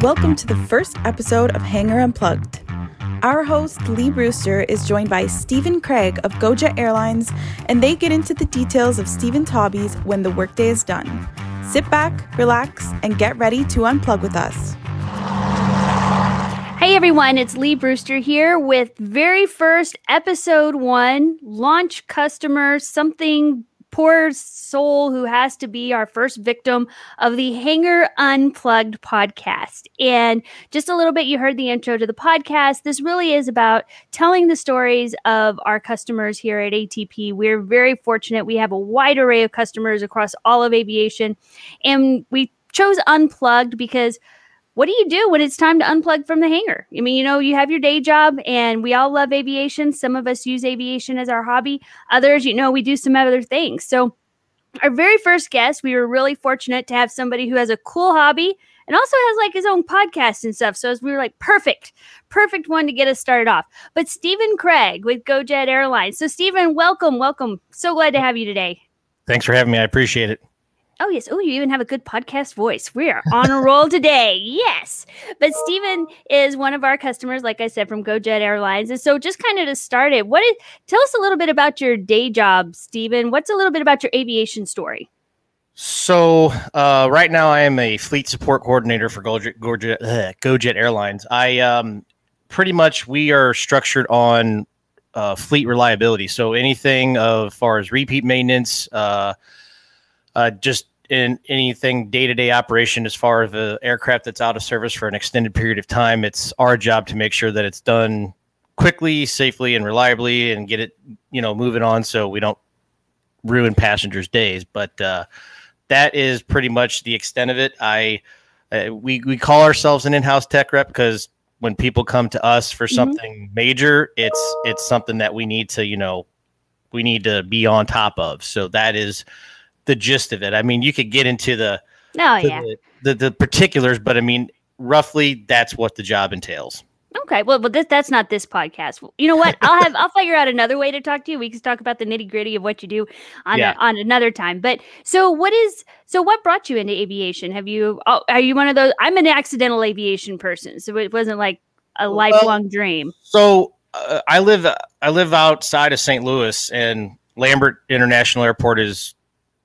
Welcome to the first episode of Hangar Unplugged. Our host, Lee Brewster, is joined by Stephen Craig of GoJet Airlines, and they get into the details of Stephen's hobbies when the workday is done. Sit back, relax, and get ready to unplug with us. Hey everyone, it's Lee Brewster here with very first episode one launch customer something poor soul who has to be our first victim of the Hangar Unplugged podcast. And just a little bit, you heard the intro to the podcast. This really is about telling the stories of our customers here at ATP. We're very fortunate. We have a wide array of customers across all of aviation. And we chose Unplugged because what do you do when it's time to unplug from the hangar? I mean, you know, you have your day job and we all love aviation. Some of us use aviation as our hobby, others, you know, we do some other things. So, our very first guest, we were really fortunate to have somebody who has a cool hobby and also has like his own podcast and stuff. So, as we were like, perfect, perfect one to get us started off. But Stephen Craig with GoJet Airlines. So, Stephen, welcome, welcome. So glad to have you today. Thanks for having me. I appreciate it. Oh, yes. Oh, you even have a good podcast voice. We are on a roll today. Yes. But Stephen is one of our customers, like I said, from GoJet Airlines. And so, just kind of to start it, what is, tell us a little bit about your day job, Stephen. What's a little bit about your aviation story? So, uh, right now, I am a fleet support coordinator for GoJet, GoJet, uh, GoJet Airlines. I um, pretty much, we are structured on uh, fleet reliability. So, anything as far as repeat maintenance, uh, uh, just in anything day-to-day operation as far as the aircraft that's out of service for an extended period of time it's our job to make sure that it's done quickly safely and reliably and get it you know moving on so we don't ruin passengers days but uh, that is pretty much the extent of it i uh, we, we call ourselves an in-house tech rep because when people come to us for mm-hmm. something mm-hmm. major it's it's something that we need to you know we need to be on top of so that is the gist of it. I mean, you could get into the oh yeah the, the, the particulars, but I mean, roughly that's what the job entails. Okay, well, but this, that's not this podcast. You know what? I'll have I'll figure out another way to talk to you. We can talk about the nitty gritty of what you do on yeah. a, on another time. But so, what is so? What brought you into aviation? Have you? Oh, are you one of those? I'm an accidental aviation person, so it wasn't like a lifelong dream. So uh, I live I live outside of St. Louis, and Lambert International Airport is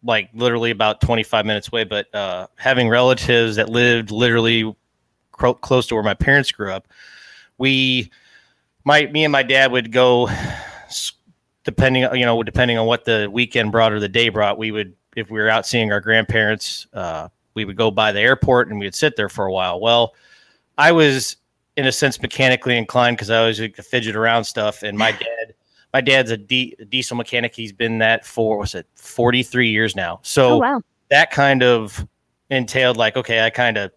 like literally about 25 minutes away, but uh, having relatives that lived literally cro- close to where my parents grew up, we, my, me and my dad would go, depending, you know, depending on what the weekend brought or the day brought, we would, if we were out seeing our grandparents, uh, we would go by the airport and we'd sit there for a while. Well, I was in a sense mechanically inclined because I always like to fidget around stuff, and my dad my dad's a, di- diesel mechanic. He's been that for was it 43 years now. So oh, wow. that kind of entailed like, okay, I kind of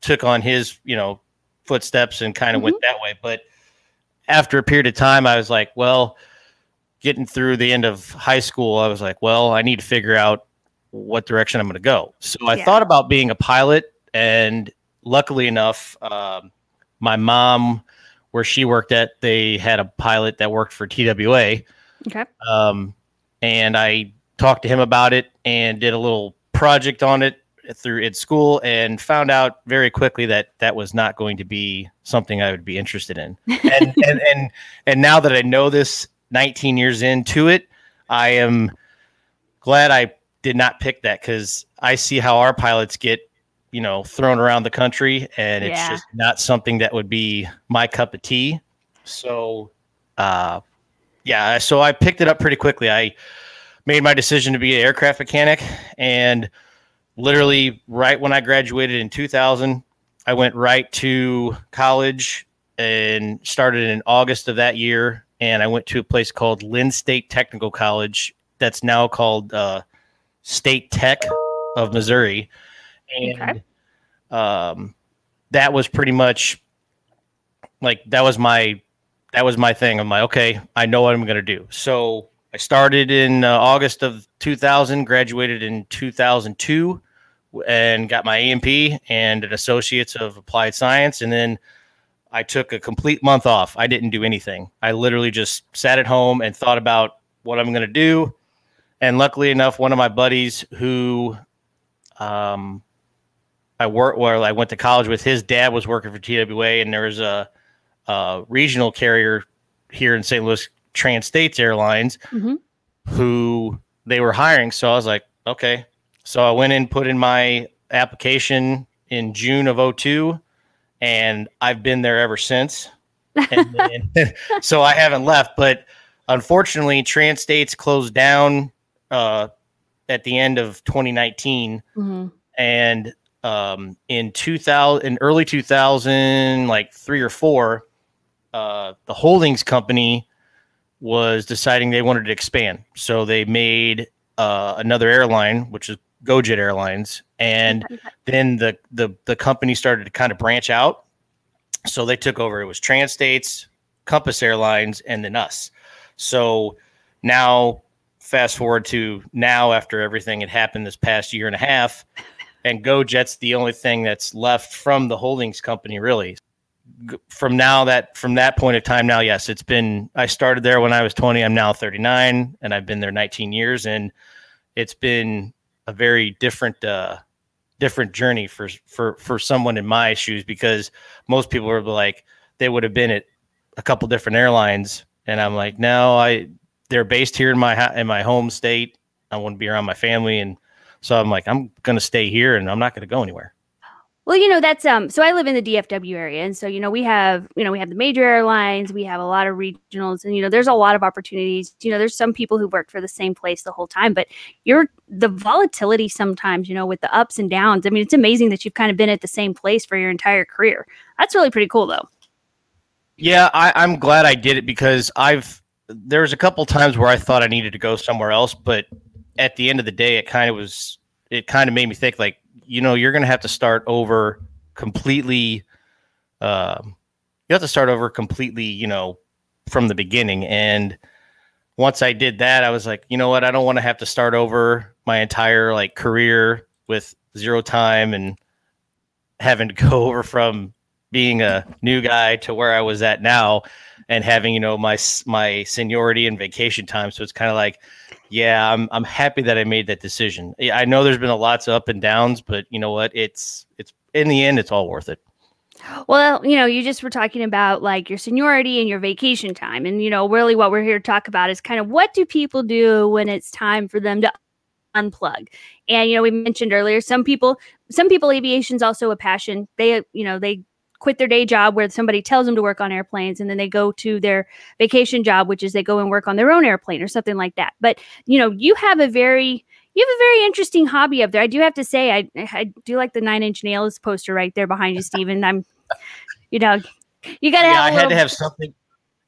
took on his, you know, footsteps and kind of mm-hmm. went that way. But after a period of time, I was like, well, getting through the end of high school, I was like, well, I need to figure out what direction I'm going to go. So I yeah. thought about being a pilot, and luckily enough, um, my mom where she worked at, they had a pilot that worked for TWA. Okay. Um, and I talked to him about it and did a little project on it through at school and found out very quickly that that was not going to be something I would be interested in. And and, and and now that I know this 19 years into it, I am glad I did not pick that because I see how our pilots get you know thrown around the country and it's yeah. just not something that would be my cup of tea. So uh yeah so i picked it up pretty quickly. I made my decision to be an aircraft mechanic and literally right when i graduated in 2000 i went right to college and started in august of that year and i went to a place called Linn State Technical College that's now called uh, state tech of missouri and okay. um, that was pretty much like that was my that was my thing. I'm like, okay, I know what I'm gonna do. So I started in uh, August of 2000, graduated in 2002, and got my A&P and an Associates of Applied Science, and then I took a complete month off. I didn't do anything. I literally just sat at home and thought about what I'm going to do. And luckily enough, one of my buddies who um, I worked where I went to college with. His dad was working for TWA, and there was a, a regional carrier here in St. Louis, Trans States Airlines, Mhm. who they were hiring. So I was like, okay. So I went in, put in my application in June of 02, and I've been there ever since. And then- so I haven't left, but unfortunately, Trans States closed down uh, at the end of 2019 Mhm. and um, in 2000 in early 2000 like three or four uh, the holdings company was deciding they wanted to expand. So they made uh, another airline which is gojet airlines and then the, the the company started to kind of branch out. So they took over. It was Trans States compass airlines and then us. So now fast forward to now after everything had happened this past year and a half and GoJet's the only thing that's left from the holdings company, really. From now that from that point of time, now yes, it's been. I started there when I was 20. I'm now 39, and I've been there 19 years, and it's been a very different, uh, different journey for for for someone in my shoes because most people are like they would have been at a couple different airlines, and I'm like, no, I they're based here in my in my home state. I want to be around my family and so I'm like, I'm gonna stay here and I'm not gonna go anywhere. Well, you know, that's um so I live in the DFW area and so you know we have, you know, we have the major airlines, we have a lot of regionals and you know there's a lot of opportunities. You know, there's some people who work for the same place the whole time, but you're the volatility sometimes, you know, with the ups and downs. I mean, it's amazing that you've kind of been at the same place for your entire career. That's really pretty cool though. Yeah, I, I'm glad I did it because I've there's a couple times where I thought I needed to go somewhere else, but at the end of the day, it kind of was it kind of made me think like, you know, you're gonna have to start over completely. Um, you have to start over completely, you know, from the beginning. And once I did that, I was like, you know what, I don't want to have to start over my entire like career with zero time and having to go over from being a new guy to where I was at now and having you know my my seniority and vacation time so it's kind of like yeah I'm I'm happy that I made that decision. I know there's been a lots of up and downs but you know what it's it's in the end it's all worth it. Well, you know, you just were talking about like your seniority and your vacation time. And, you know, really what we're here to talk about is kind of what do people do when it's time for them to unplug? And, you know, we mentioned earlier, some people, some people, aviation's also a passion. They, you know, they quit their day job where somebody tells them to work on airplanes and then they go to their vacation job, which is they go and work on their own airplane or something like that. But, you know, you have a very, you have a very interesting hobby up there. I do have to say, I, I do like the nine inch nails poster right there behind you, Stephen. I'm, you know, you got to Yeah, have I had little, to have something.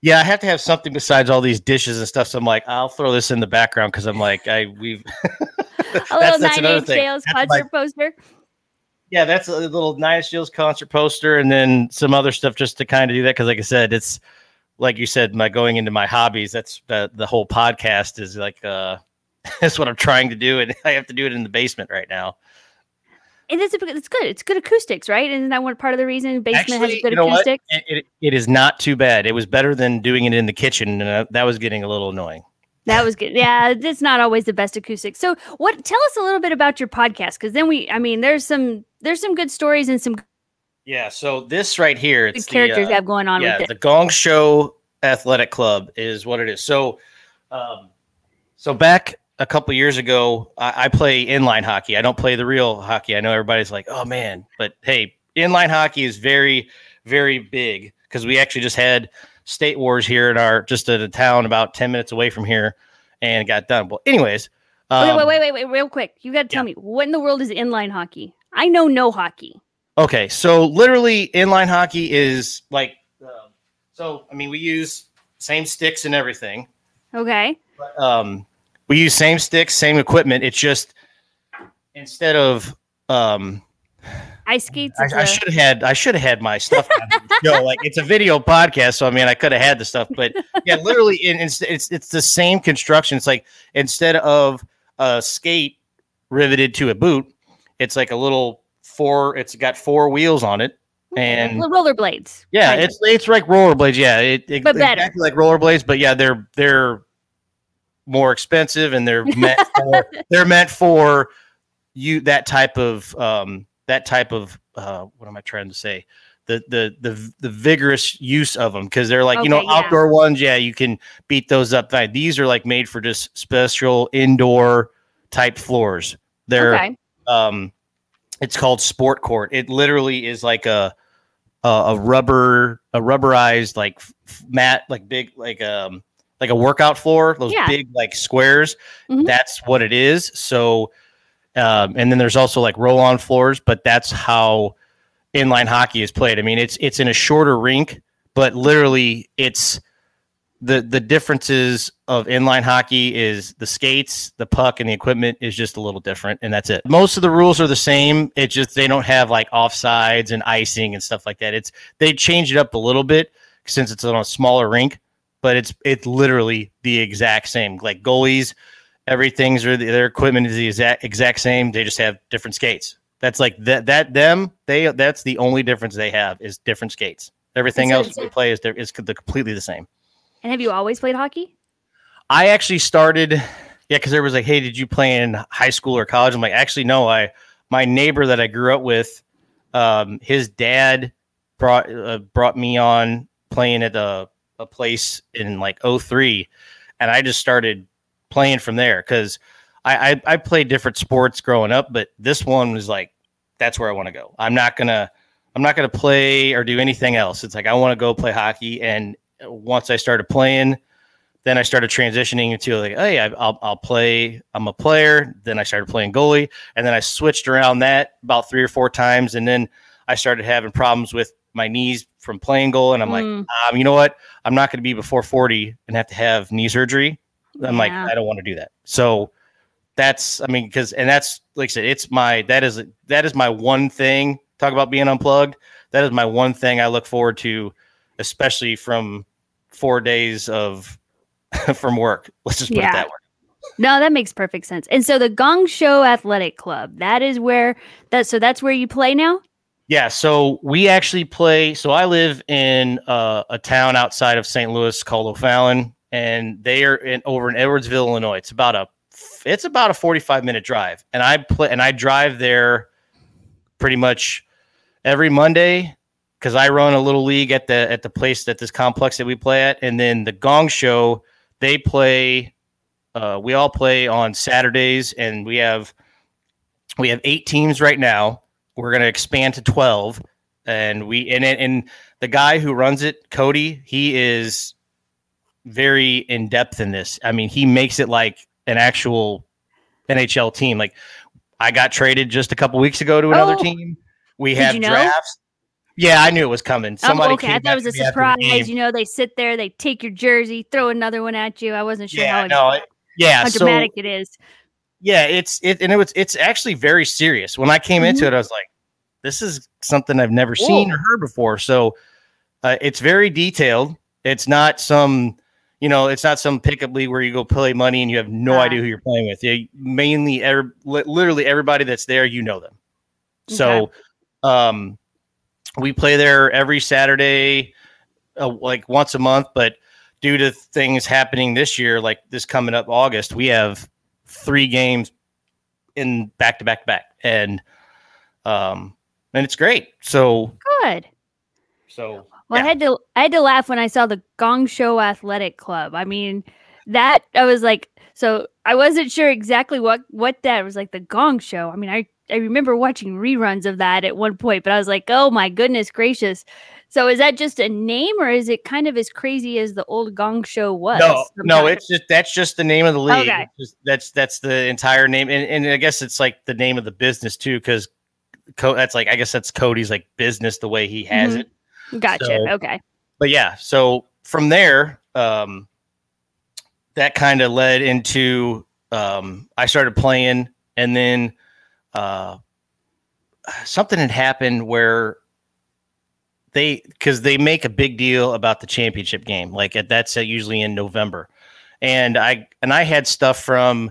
Yeah, I have to have something besides all these dishes and stuff. So I'm like, I'll throw this in the background because I'm like, I we've a little nine inch nails That's concert poster. Yeah, that's a little Nine Inch Nails concert poster, and then some other stuff just to kind of do that. Because, like I said, it's like you said, my going into my hobbies. That's the the whole podcast is like uh, that's what I'm trying to do, and I have to do it in the basement right now. And it's, it's good. It's good acoustics, right? Isn't that one part of the reason basement has Actually, good you know acoustics? It, it, it is not too bad. It was better than doing it in the kitchen, and uh, that was getting a little annoying. That was good. Yeah, it's not always the best acoustics. So, what? Tell us a little bit about your podcast, because then we, I mean, there's some there's some good stories and some Yeah. So this right here, it's the, characters uh, have going on yeah, with it. the Gong Show Athletic Club is what it is. So, um, so back a couple years ago, I, I play inline hockey. I don't play the real hockey. I know everybody's like, "Oh man," but hey, inline hockey is very, very big because we actually just had state wars here in our just at a town about ten minutes away from here, and it got done. Well, anyways, Okay, um, wait, wait, wait, wait, real quick. You got to tell me what in the world is inline hockey? I know no hockey. Okay, so literally inline hockey is like, um, so I mean, we use same sticks and everything. Okay. But, um, we use same sticks, same equipment. It's just instead of um, Ice skates. I, I should have had I should have had my stuff. show. Like it's a video podcast, so I mean I could have had the stuff, but yeah, literally, in, it's it's it's the same construction. It's like instead of a skate riveted to a boot, it's like a little four. It's got four wheels on it, and rollerblades. yeah, kind of. it's it's like rollerblades. Yeah, it, it But better. exactly like rollerblades. But yeah, they're they're more expensive and they're meant for they're meant for you that type of um that type of uh, what am I trying to say? The the the the vigorous use of them because they're like you know Okay, yeah. outdoor ones, yeah, you can beat those up. These are like made for just special indoor type floors. They're Okay. Um, it's called sport court. It literally is like a a, a rubber a rubberized like f- mat like big like um like a workout floor those Yeah. big like squares Mhm. that's what it is so um and then there's also like roll on floors but that's how inline hockey is played i mean it's it's in a shorter rink but literally it's the the differences of inline hockey is the skates, the puck, and the equipment is just a little different, and that's it. Most of the rules are the same. It's just they don't have like offsides and icing and stuff like that. It's they change it up a little bit since it's on a smaller rink, but it's it's literally the exact same. Like goalies, everything's their equipment is the exact exact same. They just have different skates. That's like that that them they that's the only difference they have is different skates. Everything else we play is is completely the same. And have you always played hockey? I actually started, yeah, because there was like, hey, did you play in high school or college? I'm like, actually, no. I my neighbor that I grew up with, um, his dad brought uh, brought me on playing at a a place in like 03 and I just started playing from there because I, I I played different sports growing up, but this one was like that's where I want to go. I'm not gonna I'm not gonna play or do anything else. It's like I want to go play hockey, and once I started playing then I started transitioning into like, hey, I'll I'll play. I'm a player. Then I started playing goalie, and then I switched around that about three or four times, and then I started having problems with my knees from playing goal, and I'm like, Mm. um, you know what? I'm not going to be before 40 and have to have knee surgery. I'm like, I don't want to do that. So that's, I mean, because and that's like I said, it's my that is that is my one thing. Talk about being unplugged. That is my one thing I look forward to, especially from four days of from work. Let's just put Yeah. it that way. No, that makes perfect sense. And so the Gong Show Athletic Club, that is where that so that's where you play now? Yeah, so we actually play. So I live in uh, a town outside of St. Louis called O'Fallon, and they are in over in Edwardsville, Illinois. It's about a it's about a forty five minute drive, and I play and I drive there pretty much every Monday because I run a little league at the at the place at this complex that we play at, and then the Gong Show they play. Uh, we all play on Saturdays, and we have we have eight teams right now. We're going to expand to twelve, and we and it- and the guy who runs it, Cody, he is very in depth in this. I mean, he makes it like an actual NHL team. Like I got traded just a couple weeks ago to another Oh. team. We Did have you know? drafts. Yeah, I knew it was coming. Somebody oh, okay. I thought it was a back to me after the surprise. You know, they sit there, they take your jersey, throw another one at you. I wasn't sure Yeah, how, no, it- yeah. how so dramatic it is. yeah, it's it and it was it's actually very serious. When I came Mm-hmm. into it, I was like, this is something I've never seen or heard before. So uh, it's very detailed. It's not some, you know, it's not some pickup league where you go play money and you have no Ah. idea who you're playing with. You mainly, every, literally everybody that's there, you know them. So, um, we play there every Saturday, uh, like once a month. But due to things happening this year, like this coming up August, we have three games in back to back to back, and um, and it's great. So, Good. so Well, I had to I had to laugh when I saw the Gong Show Athletic Club. I mean, that I was like, so I wasn't sure exactly what what that was like. The Gong Show. I mean, I I remember watching reruns of that at one point, but I was like, oh my goodness gracious. So is that just a name, or is it kind of as crazy as the old Gong Show was? no, no, it's just that's just the name of the league. Okay. Just- that's that's the entire name, and, and I guess it's like the name of the business too, because Co- that's like I guess that's Cody's like business the way he has Mhm. it. gotcha. so- okay. but yeah, so from there, um, that kind of led into um, I started playing, and then uh, something had happened where they because they make a big deal about the championship game, like at, that's uh, usually in November, and I and I had stuff from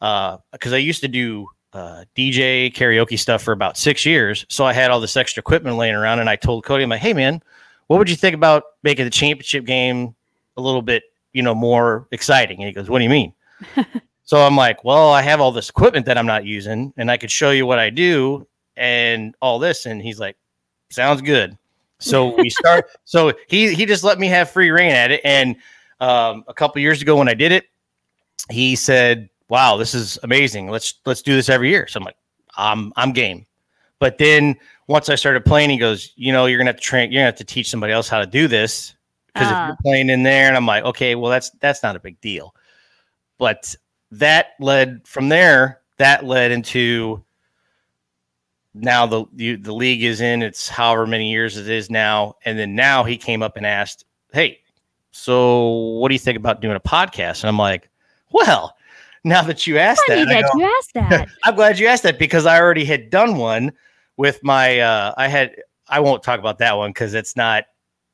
uh because I used to do uh, DJ karaoke stuff for about six years, so I had all this extra equipment laying around, and I told Cody, I'm like, hey man what would you think about making the championship game a little bit, you know, more exciting? And he goes, what do you mean? so I'm like, well, I have all this equipment that I'm not using and I could show you what I do. and all this. And he's like, sounds good. So we start. so he he just let me have free reign at it. And um, a couple years ago when I did it, he said, "Wow, this is amazing. Let's let's do this every year." So I'm like, "I'm I'm game." But then once I started playing, he goes, "You know, you're gonna have to train. You're gonna have to teach somebody else how to do this because if Ah. you're playing in there." And I'm like, "Okay, well that's that's not a big deal." But that led from there. That led into now the you, the league is in it's however many years it is now and then now he came up and asked hey so what do you think about doing a podcast and i'm like well now that you asked Funny that that go, you asked that. i'm glad you asked that because i already had done one with my uh i had i won't talk about that one because it's not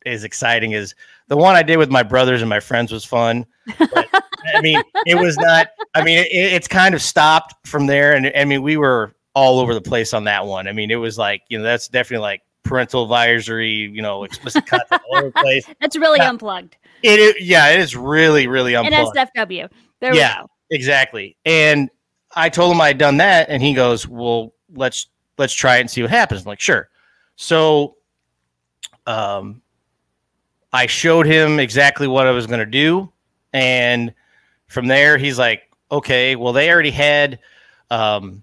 as exciting as the one i did with my brothers and my friends was fun but, i mean it was not i mean it, it's kind of stopped from there and i mean we were all over the place on that one i mean it was like you know that's definitely like parental advisory you know explicit content all over the place That's really unplugged. it, yeah it is really really unplugged NSFW. There Yeah. we go. Exactly. And I told him I had done that, and he goes, "Well, let's let's try it and see what happens." I'm like, "Sure." So, um, I showed him exactly what I was going to do, and from there, he's like, "Okay, well, they already had um,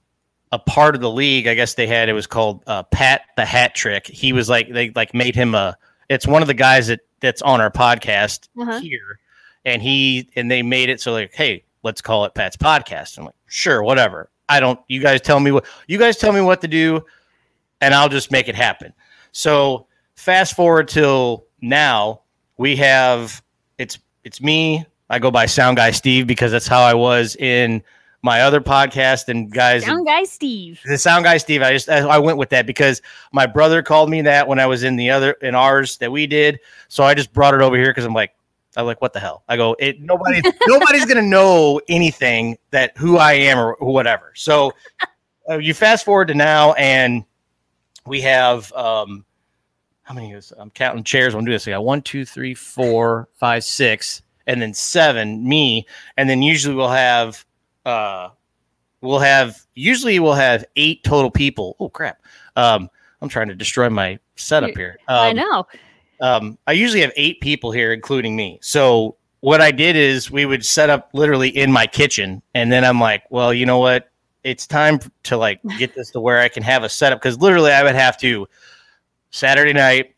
a part of the league. I guess they had it was called uh, Pat the Hat Trick. He was like they like made him a. It's one of the guys that that's on our podcast Uh-huh. here, and he and they made it so like, hey, let's call it Pat's podcast. I'm like, sure, whatever. I don't. You guys tell me what you guys tell me what to do, and I'll just make it happen. So fast forward till now, we have it's it's me. I go by Sound Guy Steve because that's how I was in my other podcast. And guys, Sound guy Steve. the sound guy Steve. I just I went with that because my brother called me that when I was in the other in ours that we did. So I just brought it over here because I'm like I'm like what the hell? I go it nobody nobody's gonna know anything that who I am or whatever. So uh, you fast forward to now and we have um how many is I'm counting chairs. I'm doing this. I got one, two, three, four, five, six, and then seven, me, and then usually we'll have uh we'll have usually we'll have eight total people. Oh crap. Um I'm trying to destroy my setup here. Um, I know. um, I usually have eight people here, including me. So what I did is we would set up literally in my kitchen, and then I'm like, well, you know what? It's time to like get this to where I can have a setup because literally I would have to Saturday night,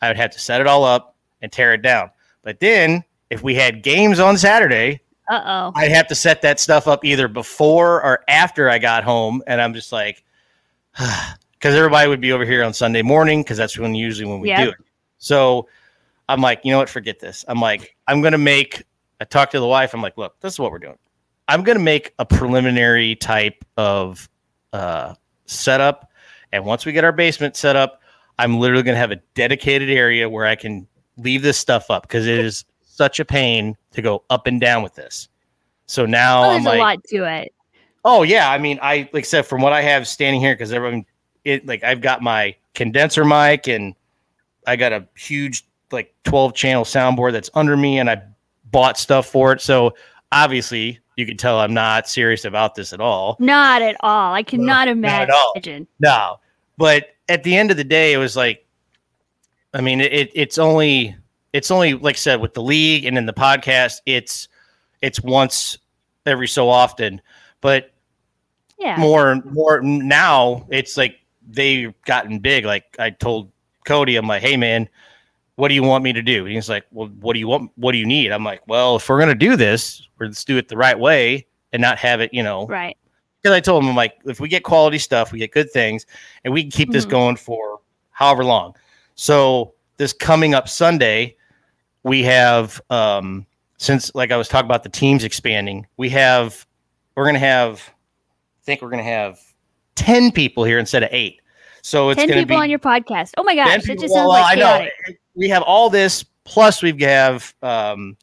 I would have to set it all up and tear it down. But then if we had games on Saturday, Uh oh. I'd have to set that stuff up either before or after I got home, and I'm just like, because everybody would be over here on Sunday morning because that's when usually when we Yep. do it. So I'm like, you know what? Forget this. I'm like, I'm gonna make. I talk to the wife. I'm like, look, this is what we're doing. I'm gonna make a preliminary type of uh, setup, and once we get our basement set up, I'm literally gonna have a dedicated area where I can leave this stuff up because it is such a pain to go up and down with this. So now Well, I'm there's a lot to it. Oh yeah, I mean, I like said from what I have standing here because everyone, it like I've got my condenser mic and I got a huge like twelve channel soundboard that's under me, and I bought stuff for it. So obviously, you can tell I'm not serious about this at all. Not at all. I cannot all. imagine. No, but at the end of the day, it was like, I mean, it, it's only it's only like I said with the league and in the podcast, it's it's once every so often, but Yeah. more more now it's like they've gotten big like i told cody i'm like hey man what do you want me to do and he's like well what do you want what do you need i'm like well if we're going to do this let's do it the right way and not have it you know Right. because i told him i'm like if we get quality stuff we get good things and we can keep this Mhm. going for however long so this coming up sunday we have um since like i was talking about the teams expanding we have we're going to have I think we're going to have 10 people here instead of eight. So it's Ten people be on your podcast. Oh my gosh, people. just sounds Well, like I know. chaotic. We have all this plus we have um,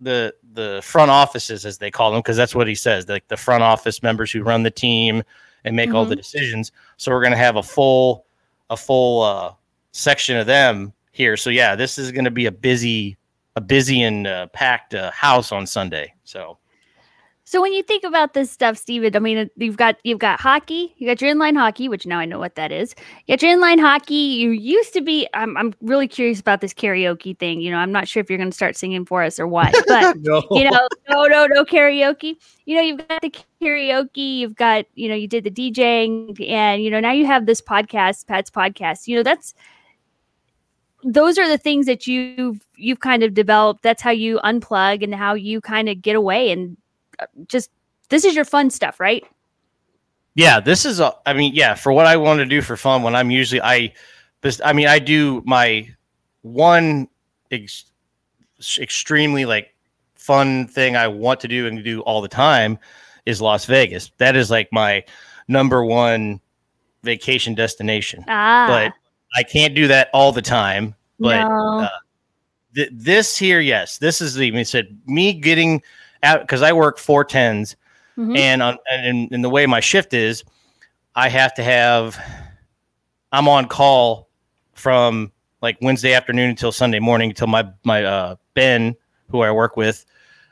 the the front offices as they call them because that's what he says, like the front office members who run the team and make all Mm-hmm. the decisions. So we're going to have a full a full uh, section of them here. So yeah, this is going to be a busy a busy and uh, packed uh, house on Sunday. So So when you think about this stuff, Stephen, I mean, you've got you've got hockey, you got your inline hockey, which now I know what that is. You got your inline hockey. You used to be. I'm I'm really curious about this karaoke thing. You know, I'm not sure if you're going to start singing for us or what, but no. you know, no, no, no karaoke. You know, you've got the karaoke. You've got you know, you did the DJing, and you know, now you have this podcast, Pat's podcast. You know, that's those are the things that you've you've kind of developed. That's how you unplug and how you kind of get away and just this is your fun stuff, right? Yeah, this is. A, I mean, yeah, for what I want to do for fun. When I'm usually I, this, I mean, I do my one ex, extremely like fun thing I want to do and do all the time is Las Vegas. That is like my number one vacation destination. Ah. But I can't do that all the time. But no. uh, th- this here, yes, this is the. I said me getting out because I work four tens, mm-hmm. and on and in, the way my shift is, I have to have I'm on call from like Wednesday afternoon until Sunday morning until my my uh, Ben who I work with,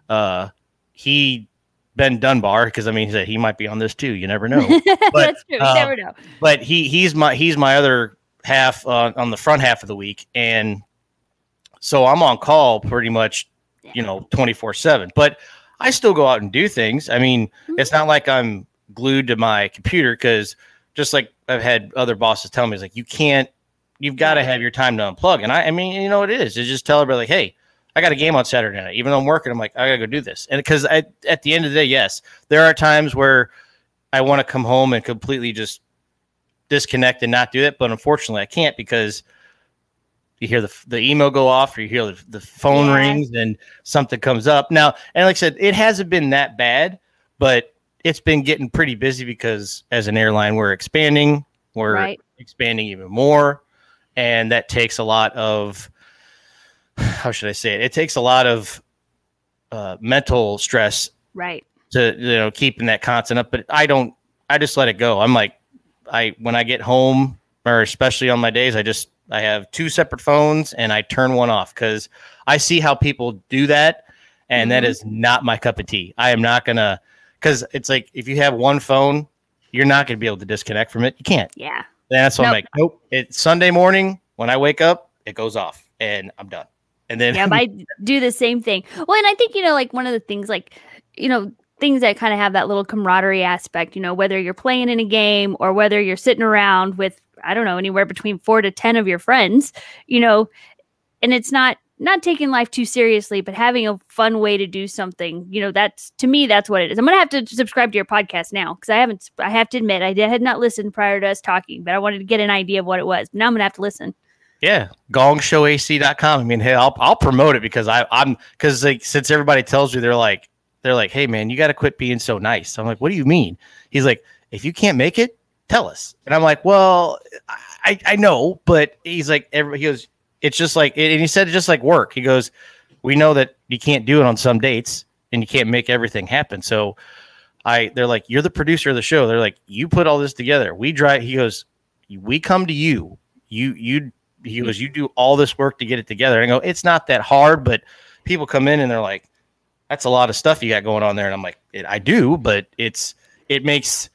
uh, he Ben Dunbar because I mean he said he might be on this too. You never know. But, That's true. You uh, never know. But he he's my he's my other half uh, on the front half of the week, and so I'm on call pretty much, you know, twenty four seven. But I still go out and do things. I mean, mm-hmm. it's not like I'm glued to my computer because just like I've had other bosses tell me, it's like you can't, you've got to have your time to unplug. And I, I mean, you know, it is. It's just tell everybody, like, hey, I got a game on Saturday night. Even though I'm working, I'm like, I gotta go do this. And because at the end of the day, yes, there are times where I want to come home and completely just disconnect and not do it. But unfortunately, I can't because you hear the, the email go off or you hear the, the phone yeah. rings and something comes up now and like i said it hasn't been that bad but it's been getting pretty busy because as an airline we're expanding we're right. expanding even more and that takes a lot of how should i say it it takes a lot of uh, mental stress right to you know keeping that constant up but i don't i just let it go i'm like i when i get home or especially on my days i just I have two separate phones and I turn one off because I see how people do that. And mm-hmm. that is not my cup of tea. I am not going to, because it's like if you have one phone, you're not going to be able to disconnect from it. You can't. Yeah. That's what nope. I'm like, nope. It's Sunday morning when I wake up, it goes off and I'm done. And then, yeah, I do the same thing. Well, and I think, you know, like one of the things, like, you know, things that kind of have that little camaraderie aspect, you know, whether you're playing in a game or whether you're sitting around with I don't know, anywhere between four to 10 of your friends, you know, and it's not, not taking life too seriously, but having a fun way to do something, you know, that's to me, that's what it is. I'm going to have to subscribe to your podcast now because I haven't, I have to admit, I did, had not listened prior to us talking, but I wanted to get an idea of what it was. Now I'm going to have to listen. Yeah, gongshowac.com. I mean, hey, I'll, I'll promote it because I, I'm because like since everybody tells you they're like they're like, hey man, you got to quit being so nice. I'm like, what do you mean? He's like, if you can't make it, tell us. And I'm like, well, I, I know, but he's like, he goes, it's just like, and he said, just like work. He goes, we know that you can't do it on some dates and you can't make everything happen. So I, they're like, you're the producer of the show. They're like, you put all this together. We drive, he goes, we come to you. You, you, he goes, you do all this work to get it together. And I go, it's not that hard, but people come in and they're like, that's a lot of stuff you got going on there. And I'm like, I do, but it's, it makes,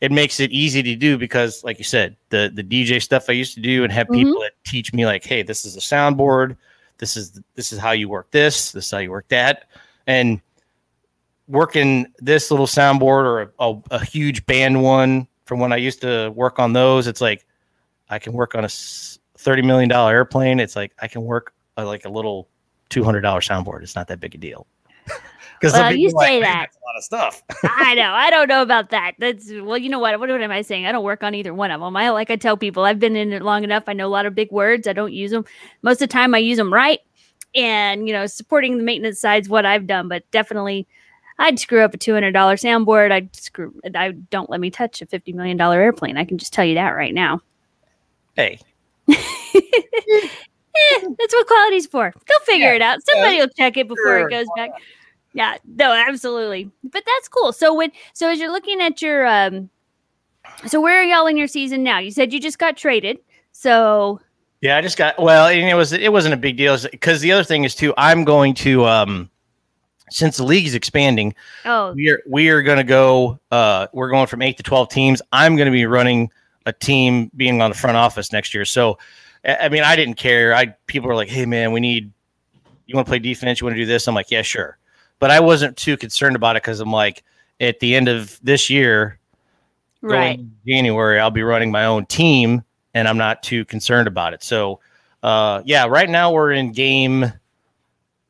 it makes it easy to do because like you said the the dj stuff i used to do and have mm-hmm. people that teach me like hey this is a soundboard. This is this is how you work this. This is how you work that. And working this little soundboard or a, a, a huge band one from when i used to work on those it's like i can work on a 30 million dollar airplane. It's like i can work a, like a little $200 soundboard. It's not that big a deal because well, you say like, that a lot of stuff. I know. I don't know about that. That's well, you know what? What, what am I saying? I don't work on either one of them. I like I tell people, I've been in it long enough. I know a lot of big words. I don't use them most of the time. I use them right, and you know, supporting the maintenance side is what I've done. But definitely, I'd screw up a two hundred dollar soundboard. I'd screw. I don't let me touch a fifty million dollar airplane. I can just tell you that right now. Hey. Eh, that's what quality's for. Go figure yeah, it out. Somebody will check it before sure. it goes back. Yeah, no, absolutely. But that's cool. So when so as you're looking at your um so where are y'all in your season now? You said you just got traded. So Yeah, I just got well, and it was it wasn't a big deal because the other thing is too, I'm going to um since the league is expanding, Oh, we are we are going to go. Uh, we're going from eight to twelve teams. I'm going to be running a team, being on the front office next year. So, I I mean, I didn't care. I people are like, "Hey, man, we need. You want to play defense? You want to do this?" I'm like, "Yeah, sure." But I wasn't too concerned about it because I'm like, at the end of this year, right. January, I'll be running my own team, and I'm not too concerned about it. So, uh, yeah, right now we're in game.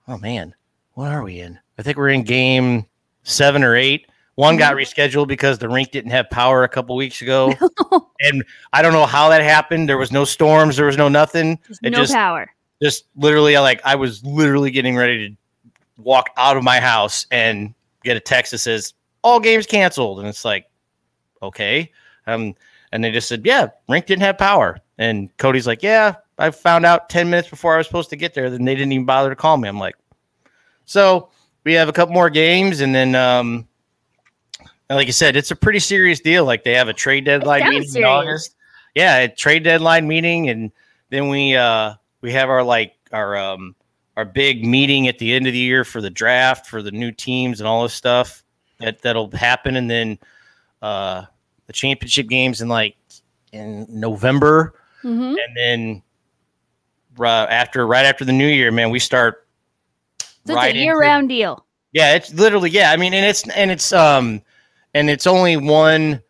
Oh man, what are we in? I think we're in game seven or eight. One got rescheduled because the rink didn't have power a couple weeks ago, and I don't know how that happened. There was no storms, there was no nothing. Just It no just power. just literally, like I was literally getting ready to walk out of my house and get a text that says all games canceled, and it's like, okay, um, and they just said, yeah, rink didn't have power, and Cody's like, yeah, I found out ten minutes before I was supposed to get there, then they didn't even bother to call me. I'm like, so we have a couple more games, and then um, like I said, it's a pretty serious deal. Like they have a trade deadline meeting in. August. Yeah, a trade deadline meeting, and then we uh we have our like our um our big meeting at the end of the year for the draft for the new teams and all this stuff that that'll happen, and then uh the championship games in like in November, hmm and then right after right after the new year, man, we start. So right it's a year round deal. yeah, it's literally yeah. I mean, and it's and it's um and it's only one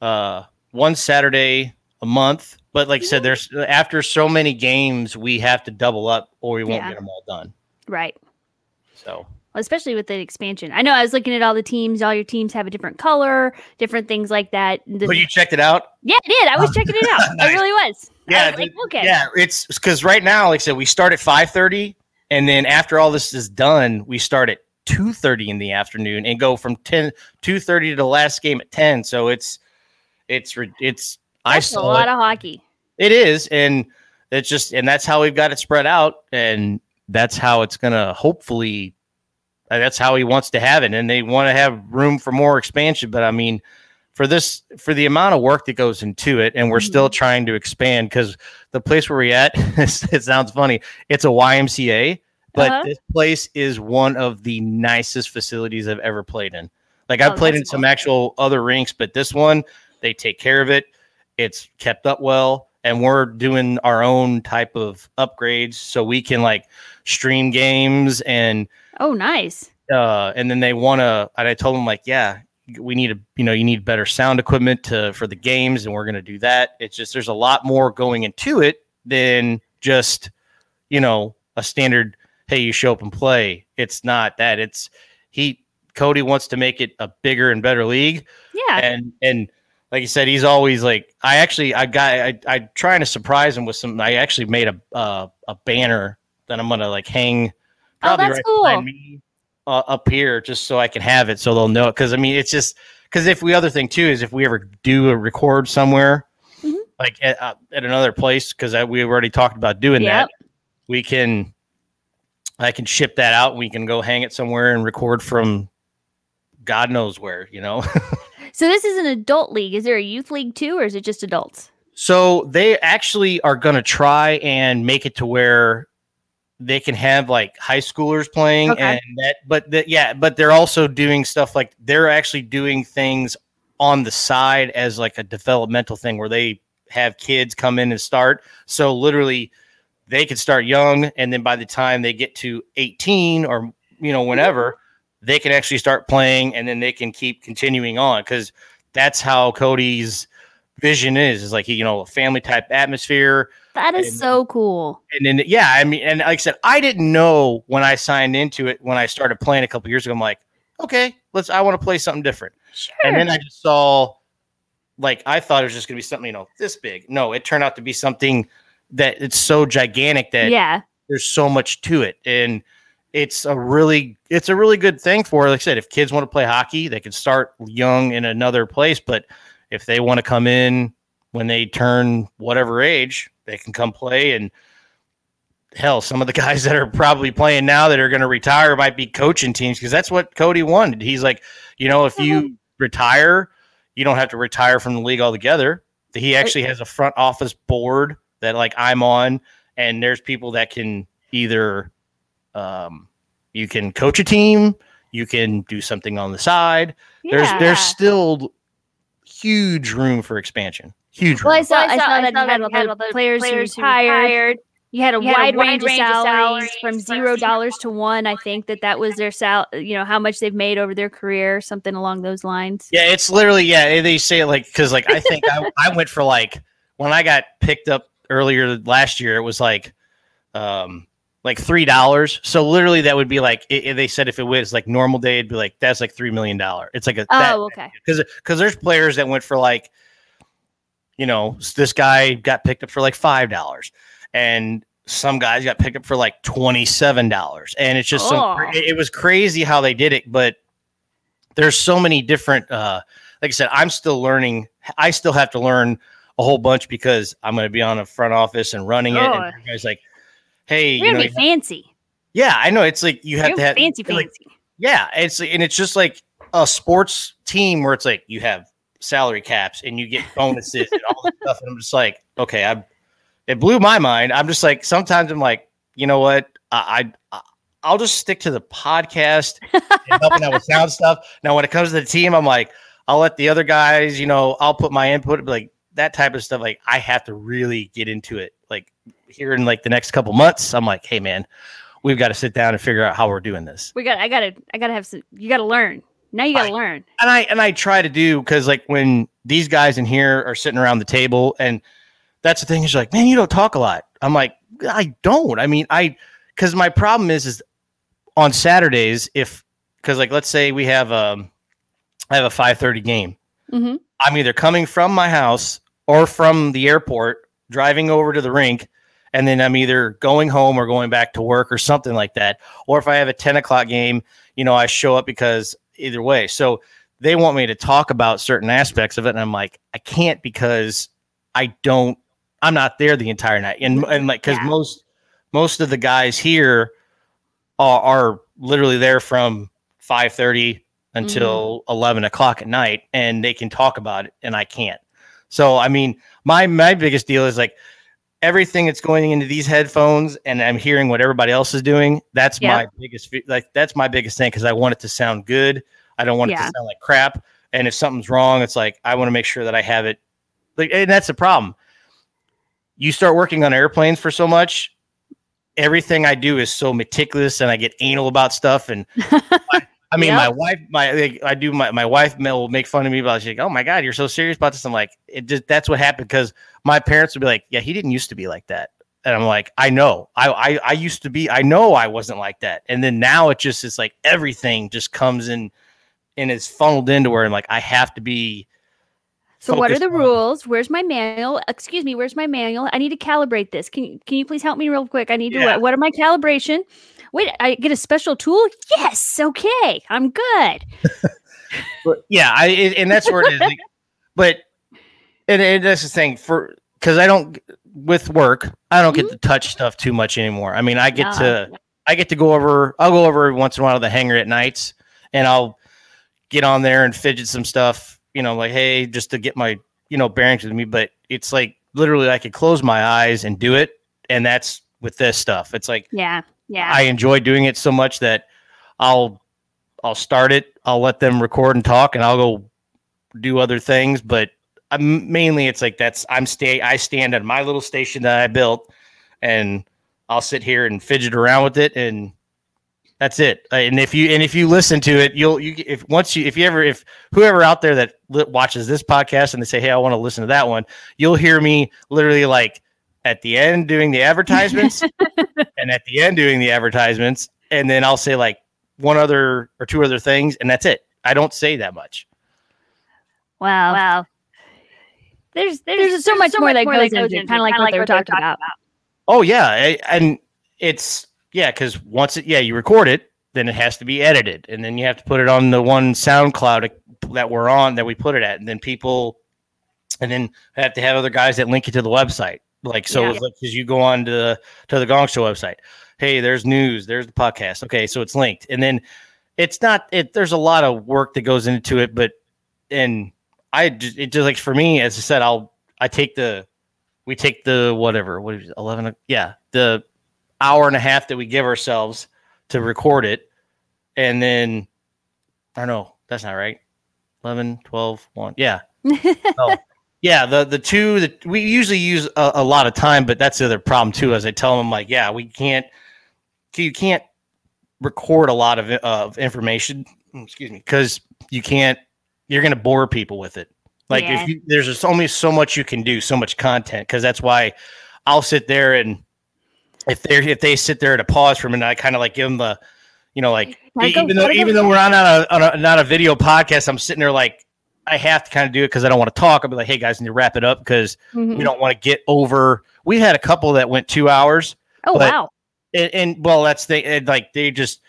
uh one Saturday a month. But like I said, there's after so many games, we have to double up or we won't Yeah. get them all done. Right. So Well, especially with the expansion. I know I was looking at all the teams. All your teams have a different color, different things like that. The- but you checked it out? yeah, I did. I was checking it out. I really was. Yeah, was like, okay. Yeah, it's because right now, like I said, we start at five thirty, and then after all this is done, we start at two thirty in the afternoon and go from 10, 2.30 to the last game at ten. So it's it's re- I That's a lot it. of hockey. It is, and it's just, and that's how we've got it spread out, and that's how it's gonna hopefully. uh, That's how he wants to have it, and they want to have room for more expansion. But I mean, for this, for the amount of work that goes into it, and we're still trying to expand because the place where we're at, it sounds funny. It's a YMCA, but Uh-huh. this place is one of the nicest facilities I've ever played in. Like I've Oh, played in some cool. actual other rinks, but this one they take care of it. It's kept up well, and we're doing our own type of upgrades so we can like stream games and Oh, nice. uh and then they want to and I told them like, yeah, we need a you know, you need better sound equipment to for the games and we're going to do that. It's just there's a lot more going into it than just, you know, a standard hey, you show up and play. It's not that. It's he Cody wants to make it a bigger and better league Yeah. and and like you said, he's always like I actually I got I I trying to surprise him with some. I actually made a uh, a banner that I'm gonna like hang Oh, that's cool. behind me uh, up here just so I can have it so they'll know it. Because I mean, it's just because if we other thing too is if we ever do a record somewhere Mhm. like at, uh, at another place because we already talked about doing Yep. that, we can I can ship that out. We can go hang it somewhere and record from God knows where, you know. So this is an adult league. Is there a youth league too, or is it just adults? So they actually are going to try and make it to where they can have like high schoolers playing Okay. and that but the, yeah but they're also doing stuff like they're actually doing things on the side as like a developmental thing where they have kids come in and start so literally they could start young and then by the time they get to 18 or you know whenever they can actually start playing and then they can keep continuing on because that's how cody's vision is is like you know a family type atmosphere That is And- so cool. and then yeah i mean and like i said i didn't know when i signed into it when i started playing a couple years ago i'm like okay let's i want to play something different Sure. and then i just saw like i thought it was just going to be something you know this big no it turned out to be something that it's so gigantic that yeah. there's so much to it and it's a really it's a really good thing for like i said if kids want to play hockey they can start young in another place but if they want to come in when they turn whatever age they can come play and hell some of the guys that are probably playing now that are going to retire might be coaching teams because that's what cody wanted. He's like you know if you mm-hmm. retire you don't have to retire from the league altogether. He actually has a front office board that like i'm on and there's people that can either um You can coach a team. You can do something on the side. There's Yeah. there's still huge room for expansion. Huge Well, I room. saw, I saw, that you had all the players, who retired. You had a You had a wide wide range, of range of salaries, salaries from from zero zero dollars to one. I think that that was their sal, you know, how much they've made over their career, something along those lines. Yeah, it's literally yeah. They say it like because like I think I, I went for like when I got picked up earlier last year, it was like um like three dollars. So literally that would be like i i- they said if it was like normal day, it'd be like that's like three million dollar. It's like a Oh, okay. because because there's players that went for like you know this guy got picked up for like five dollars and some guys got picked up for like twenty seven dollars and it's just some, Oh. it, it was crazy how they did it but there's so many different uh like I said I'm still learning I still have to learn a whole bunch because I'm going to be on a front office and running it Oh. and you guys like hey You're you gonna know be fancy. yeah I know it's like you have You're to have fancy, like, fancy. yeah, it's and it's just like a sports team where it's like you have salary caps and you get bonuses and all this stuff, and I'm just like, okay, I it blew my mind. I'm just like sometimes I'm like, you know what, I, I I'll just stick to the podcast and helping out with sound stuff. Now, when it comes to the team, I'm like, I'll let the other guys, you know, I'll put my input, like that type of stuff. Like I have to really get into it. Like here in like the next couple months, I'm like, hey man, we've got to sit down and figure out how we're doing this. We got. I gotta. I gotta have some. You gotta learn. Now you gotta I- learn. and I and I try to do because like when these guys in here are sitting around the table, and that's the thing is like, man, you don't talk a lot. I'm like, I don't. I mean, I because my problem is is on Saturdays if because like let's say we have um I have a 5:30 game. Mhm. I'm either coming from my house or from the airport, driving over to the rink, and then I'm either going home or going back to work or something like that. Or if I have a 10 o'clock game, you know, I show up because either way. So they want me to talk about certain aspects of it, and I'm like, I can't because I don't. I'm not there the entire night, and and like because Yeah. most most of the guys here are, are literally there from 5:30 until mm-hmm. 11 o'clock at night, and they can talk about it, and I can't. So I mean, my my biggest deal is like everything that's going into these headphones, and I'm hearing what everybody else is doing. That's Yeah. my biggest like that's my biggest thing because I want it to sound good. I don't want it to sound like crap. And if something's wrong, it's like I want to make sure that I have it. Like, and that's the problem. You start working on airplanes for so much, everything I do is so meticulous, and I get anal about stuff. And I mean, my wife, my like, I do my my wife will make fun of me about. She's like, "Oh my god, you're so serious about this." I'm like, it just that's what happened because my parents would be like, "Yeah, he didn't used to be like that." And I'm like, I know, I, I, I used to be, I know I wasn't like that. And then now it just is like everything just comes in and is funneled into where I'm like, I have to be. So what are the on- rules? Where's my manual? Excuse me, where's my manual? I need to calibrate this. Can you can you please help me real quick? I need to Yeah. what, what are my calibration? Wait, I get a special tool? Yes, okay. I'm good. But yeah, I, and that's where it is. Like, but, and, and that's the thing for, cause I don't, with work, I don't get mm-hmm. to touch stuff too much anymore. I mean, I get No. to, ah, I get to go over, I'll go over once in a while to the hangar at nights and I'll get on there and fidget some stuff, you know, like, hey, just to get my, you know, bearings with me. But it's like literally I could close my eyes and do it. And that's with this stuff. It's like Yeah. Yeah. I enjoy doing it so much that I'll I'll start it, I'll let them record and talk, and I'll go do other things. But I'm, mainly, it's like that's I'm stay I stand at my little station that I built, and I'll sit here and fidget around with it, and that's it. Uh, And if you and if you listen to it, you'll you if once you if you ever if whoever out there that watches this podcast and they say, hey, I want to listen to that one, you'll hear me literally like at the end doing the advertisements and at the end doing the advertisements and then i'll say like one other or two other things and that's it i don't say that much wow. Wow. There's there's, so much more that goes into kind of like what they were talking about. oh yeah I- and it's yeah because once it yeah you record it then it has to be edited and then you have to put it on the one soundcloud that we're on that we put it at and then people and then have to have other guys that link it to the website like so Yeah. because you go on to the to the gong show website hey there's news there's the podcast okay so it's linked and then it's not it there's a lot of work that goes into it but and i just it just like for me as i said i'll i take the we take the whatever what is it, 11 o- yeah the hour and a half that we give ourselves to record it. And then I don't know, that's not right. 11, 12, 1. Yeah. oh, yeah, the the two that we usually use a, a, lot of time, but that's the other problem too. As I tell them, like, yeah, we can't, you can't record a lot of of information. Excuse me, because you can't. You're going to bore people with it. Like, yeah. if you, there's just only so much you can do, so much content. Because that's why I'll sit there and if they if they sit there at a pause for a minute, I kind of like give them the, you know, like even though even though we're on a, on a not a video podcast, I'm sitting there like I have to kind of do it because I don't want to talk. I'll be like, hey guys, need to wrap it up because mm-hmm. we don't want to get over. We had a couple that went two hours. Oh wow! And, and well, that's the like they just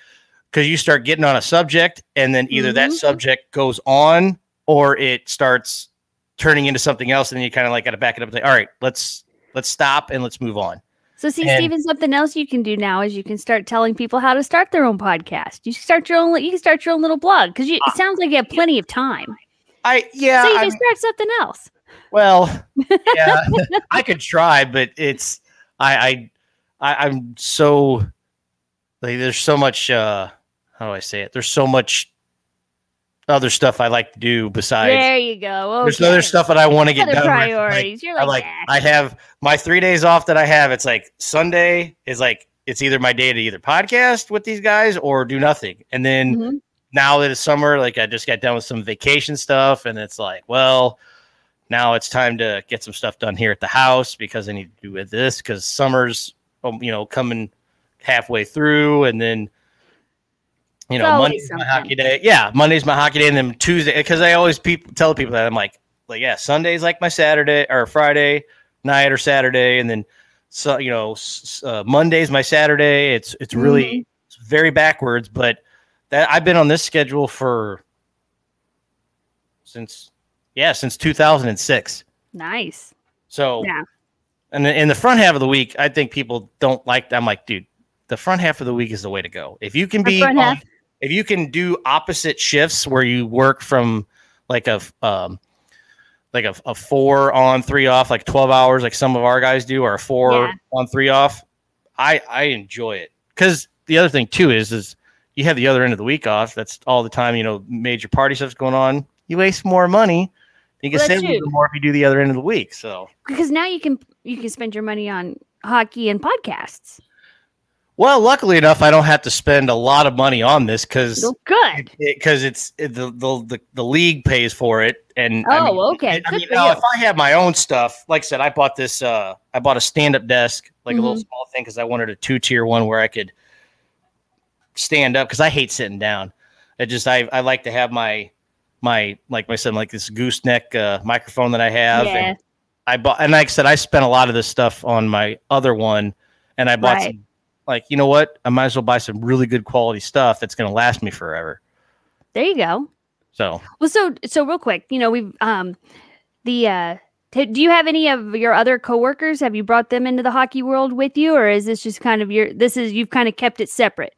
because you start getting on a subject and then either mm-hmm. that subject goes on or it starts turning into something else, and then you kind of like got to back it up and say, all right, let's let's stop and let's move on. So, see, and, Stephen, something else you can do now is you can start telling people how to start their own podcast. You start your own. You can start your own little blog because it uh, sounds like you have plenty of time. I yeah. So you can start something else. Well, yeah, I could try, but it's I I, I am so like there's so much. uh How do I say it? There's so much other stuff I like to do besides. There you go. Okay. There's other stuff that I want to get other done. Priorities. Like, You're like, I like I have my three days off that I have. It's like Sunday is like it's either my day to either podcast with these guys or do nothing, and then mm-hmm now that it's summer, like I just got done with some vacation stuff, and it's like, well, now it's time to get some stuff done here at the house because I need to do with this because summer's um, you know coming halfway through, and then you know Monday's my hockey day. Yeah, Monday's my hockey day, and then Tuesday because I always people tell people that I'm like, like yeah, Sunday's like my Saturday or Friday night or Saturday, and then so you know uh, Monday's my Saturday. It's it's really mm-hmm. it's very backwards, but that I've been on this schedule for since yeah since 2006. Nice. So yeah, and in the front half of the week, I think people don't like. I'm like, dude, the front half of the week is the way to go. If you can be, on, if you can do opposite shifts where you work from like a um like a, a four on three off, like 12 hours, like some of our guys do, or a four yeah. on three off. I I enjoy it because the other thing too is is you have the other end of the week off. That's all the time, you know, major party stuff's going on. You waste more money. You can well, save more if you do the other end of the week. So because now you can you can spend your money on hockey and podcasts. Well, luckily enough, I don't have to spend a lot of money on this because good because it, it's it, the, the, the the league pays for it. And oh, I mean, okay. I mean, now, if I have my own stuff, like I said, I bought this. uh I bought a stand up desk, like mm-hmm. a little mm-hmm. small thing, because I wanted a two tier one where I could stand up because I hate sitting down. I just I, I like to have my my like I said like this gooseneck uh, microphone that I have. Yeah. And I bought and like I said I spent a lot of this stuff on my other one, and I bought right. some like you know what I might as well buy some really good quality stuff that's going to last me forever. There you go. So well, so so real quick, you know we've um the uh do you have any of your other coworkers? Have you brought them into the hockey world with you, or is this just kind of your? This is you've kind of kept it separate.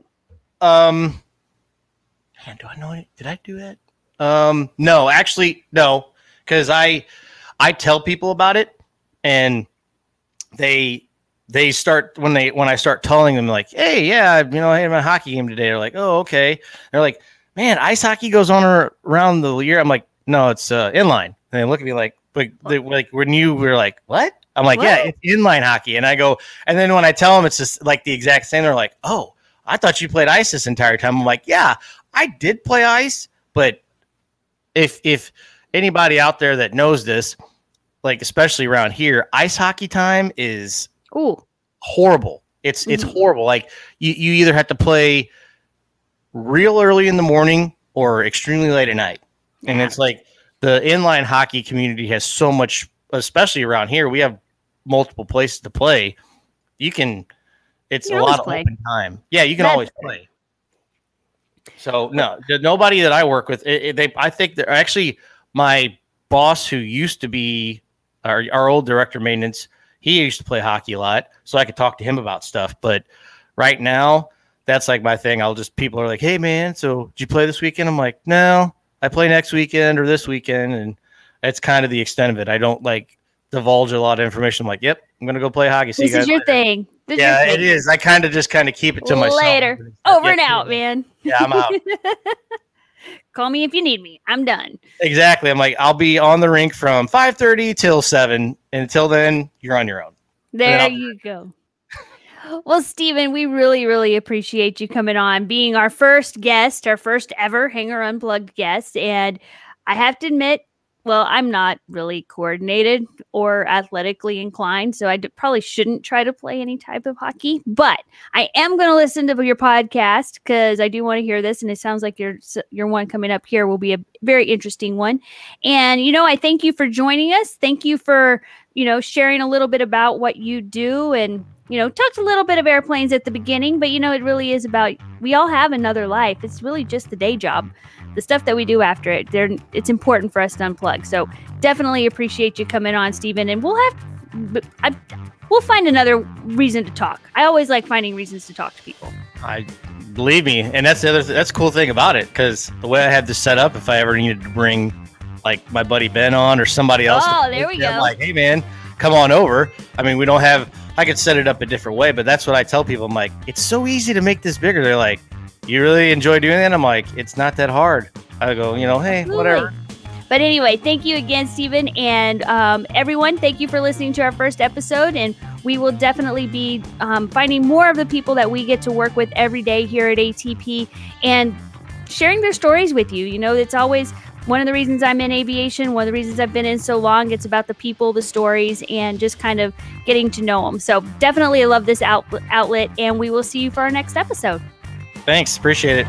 Um, man, do I know? Any, did I do that? Um, no, actually, no, because I I tell people about it, and they they start when they when I start telling them like, hey, yeah, you know, I had my hockey game today. They're like, oh, okay. They're like, man, ice hockey goes on around the year. I'm like, no, it's uh, inline. And they look at me like, like, they, like when you were like, what? I'm like, what? yeah, it's inline hockey. And I go, and then when I tell them it's just like the exact same, they're like, oh, I thought you played ice this entire time. I'm like, yeah, I did play ice, but if if anybody out there that knows this, like especially around here, ice hockey time is Ooh. horrible. It's mm-hmm. it's horrible. Like you, you either have to play real early in the morning or extremely late at night. Yeah. And it's like the inline hockey community has so much especially around here, we have multiple places to play. You can it's a lot of play. open time. Yeah, you can That's always play. So no, nobody that I work with, it, it, they I think they're actually my boss who used to be our, our old director of maintenance. He used to play hockey a lot, so I could talk to him about stuff. But right now, that's like my thing. I'll just people are like, "Hey man, so did you play this weekend?" I'm like, "No, I play next weekend or this weekend," and that's kind of the extent of it. I don't like divulge a lot of information. I'm like, "Yep, I'm gonna go play hockey." See this you is your later. thing This yeah, it is. I kind of just kind of keep it to myself. Later. Over and out, man. Yeah, I'm out. Call me if you need me. I'm done. exactly. I'm like, I'll be on the rink from 5:30 till seven. And until then, you're on your own. There you go. Well, Stephen, we really, really appreciate you coming on, being our first guest, our first ever Hangar Unplugged guest. And I have to admit, well, I'm not really coordinated or athletically inclined, so I d- probably shouldn't try to play any type of hockey. But I am going to listen to your podcast because I do want to hear this, and it sounds like your your one coming up here will be a very interesting one. And you know, I thank you for joining us. Thank you for you know sharing a little bit about what you do and you know talked a little bit of airplanes at the beginning but you know it really is about we all have another life it's really just the day job the stuff that we do after it They're, it's important for us to unplug so definitely appreciate you coming on stephen and we'll have I, we'll find another reason to talk i always like finding reasons to talk to people I believe me, and that's the other. That's the cool thing about it because the way I have this set up, if I ever needed to bring like my buddy Ben on or somebody else, Oh, there we me, I'm go. like, hey man, come on over. I mean, we don't have. I could set it up a different way, but that's what I tell people. I'm like, it's so easy to make this bigger. They're like, you really enjoy doing that? I'm like, it's not that hard. I go, you know, hey, whatever. But anyway, thank you again, Stephen. And um, everyone, thank you for listening to our first episode. And we will definitely be um, finding more of the people that we get to work with every day here at ATP and sharing their stories with you. You know, it's always one of the reasons I'm in aviation, one of the reasons I've been in so long. It's about the people, the stories, and just kind of getting to know them. So definitely I love this out- outlet. And we will see you for our next episode. Thanks, appreciate it.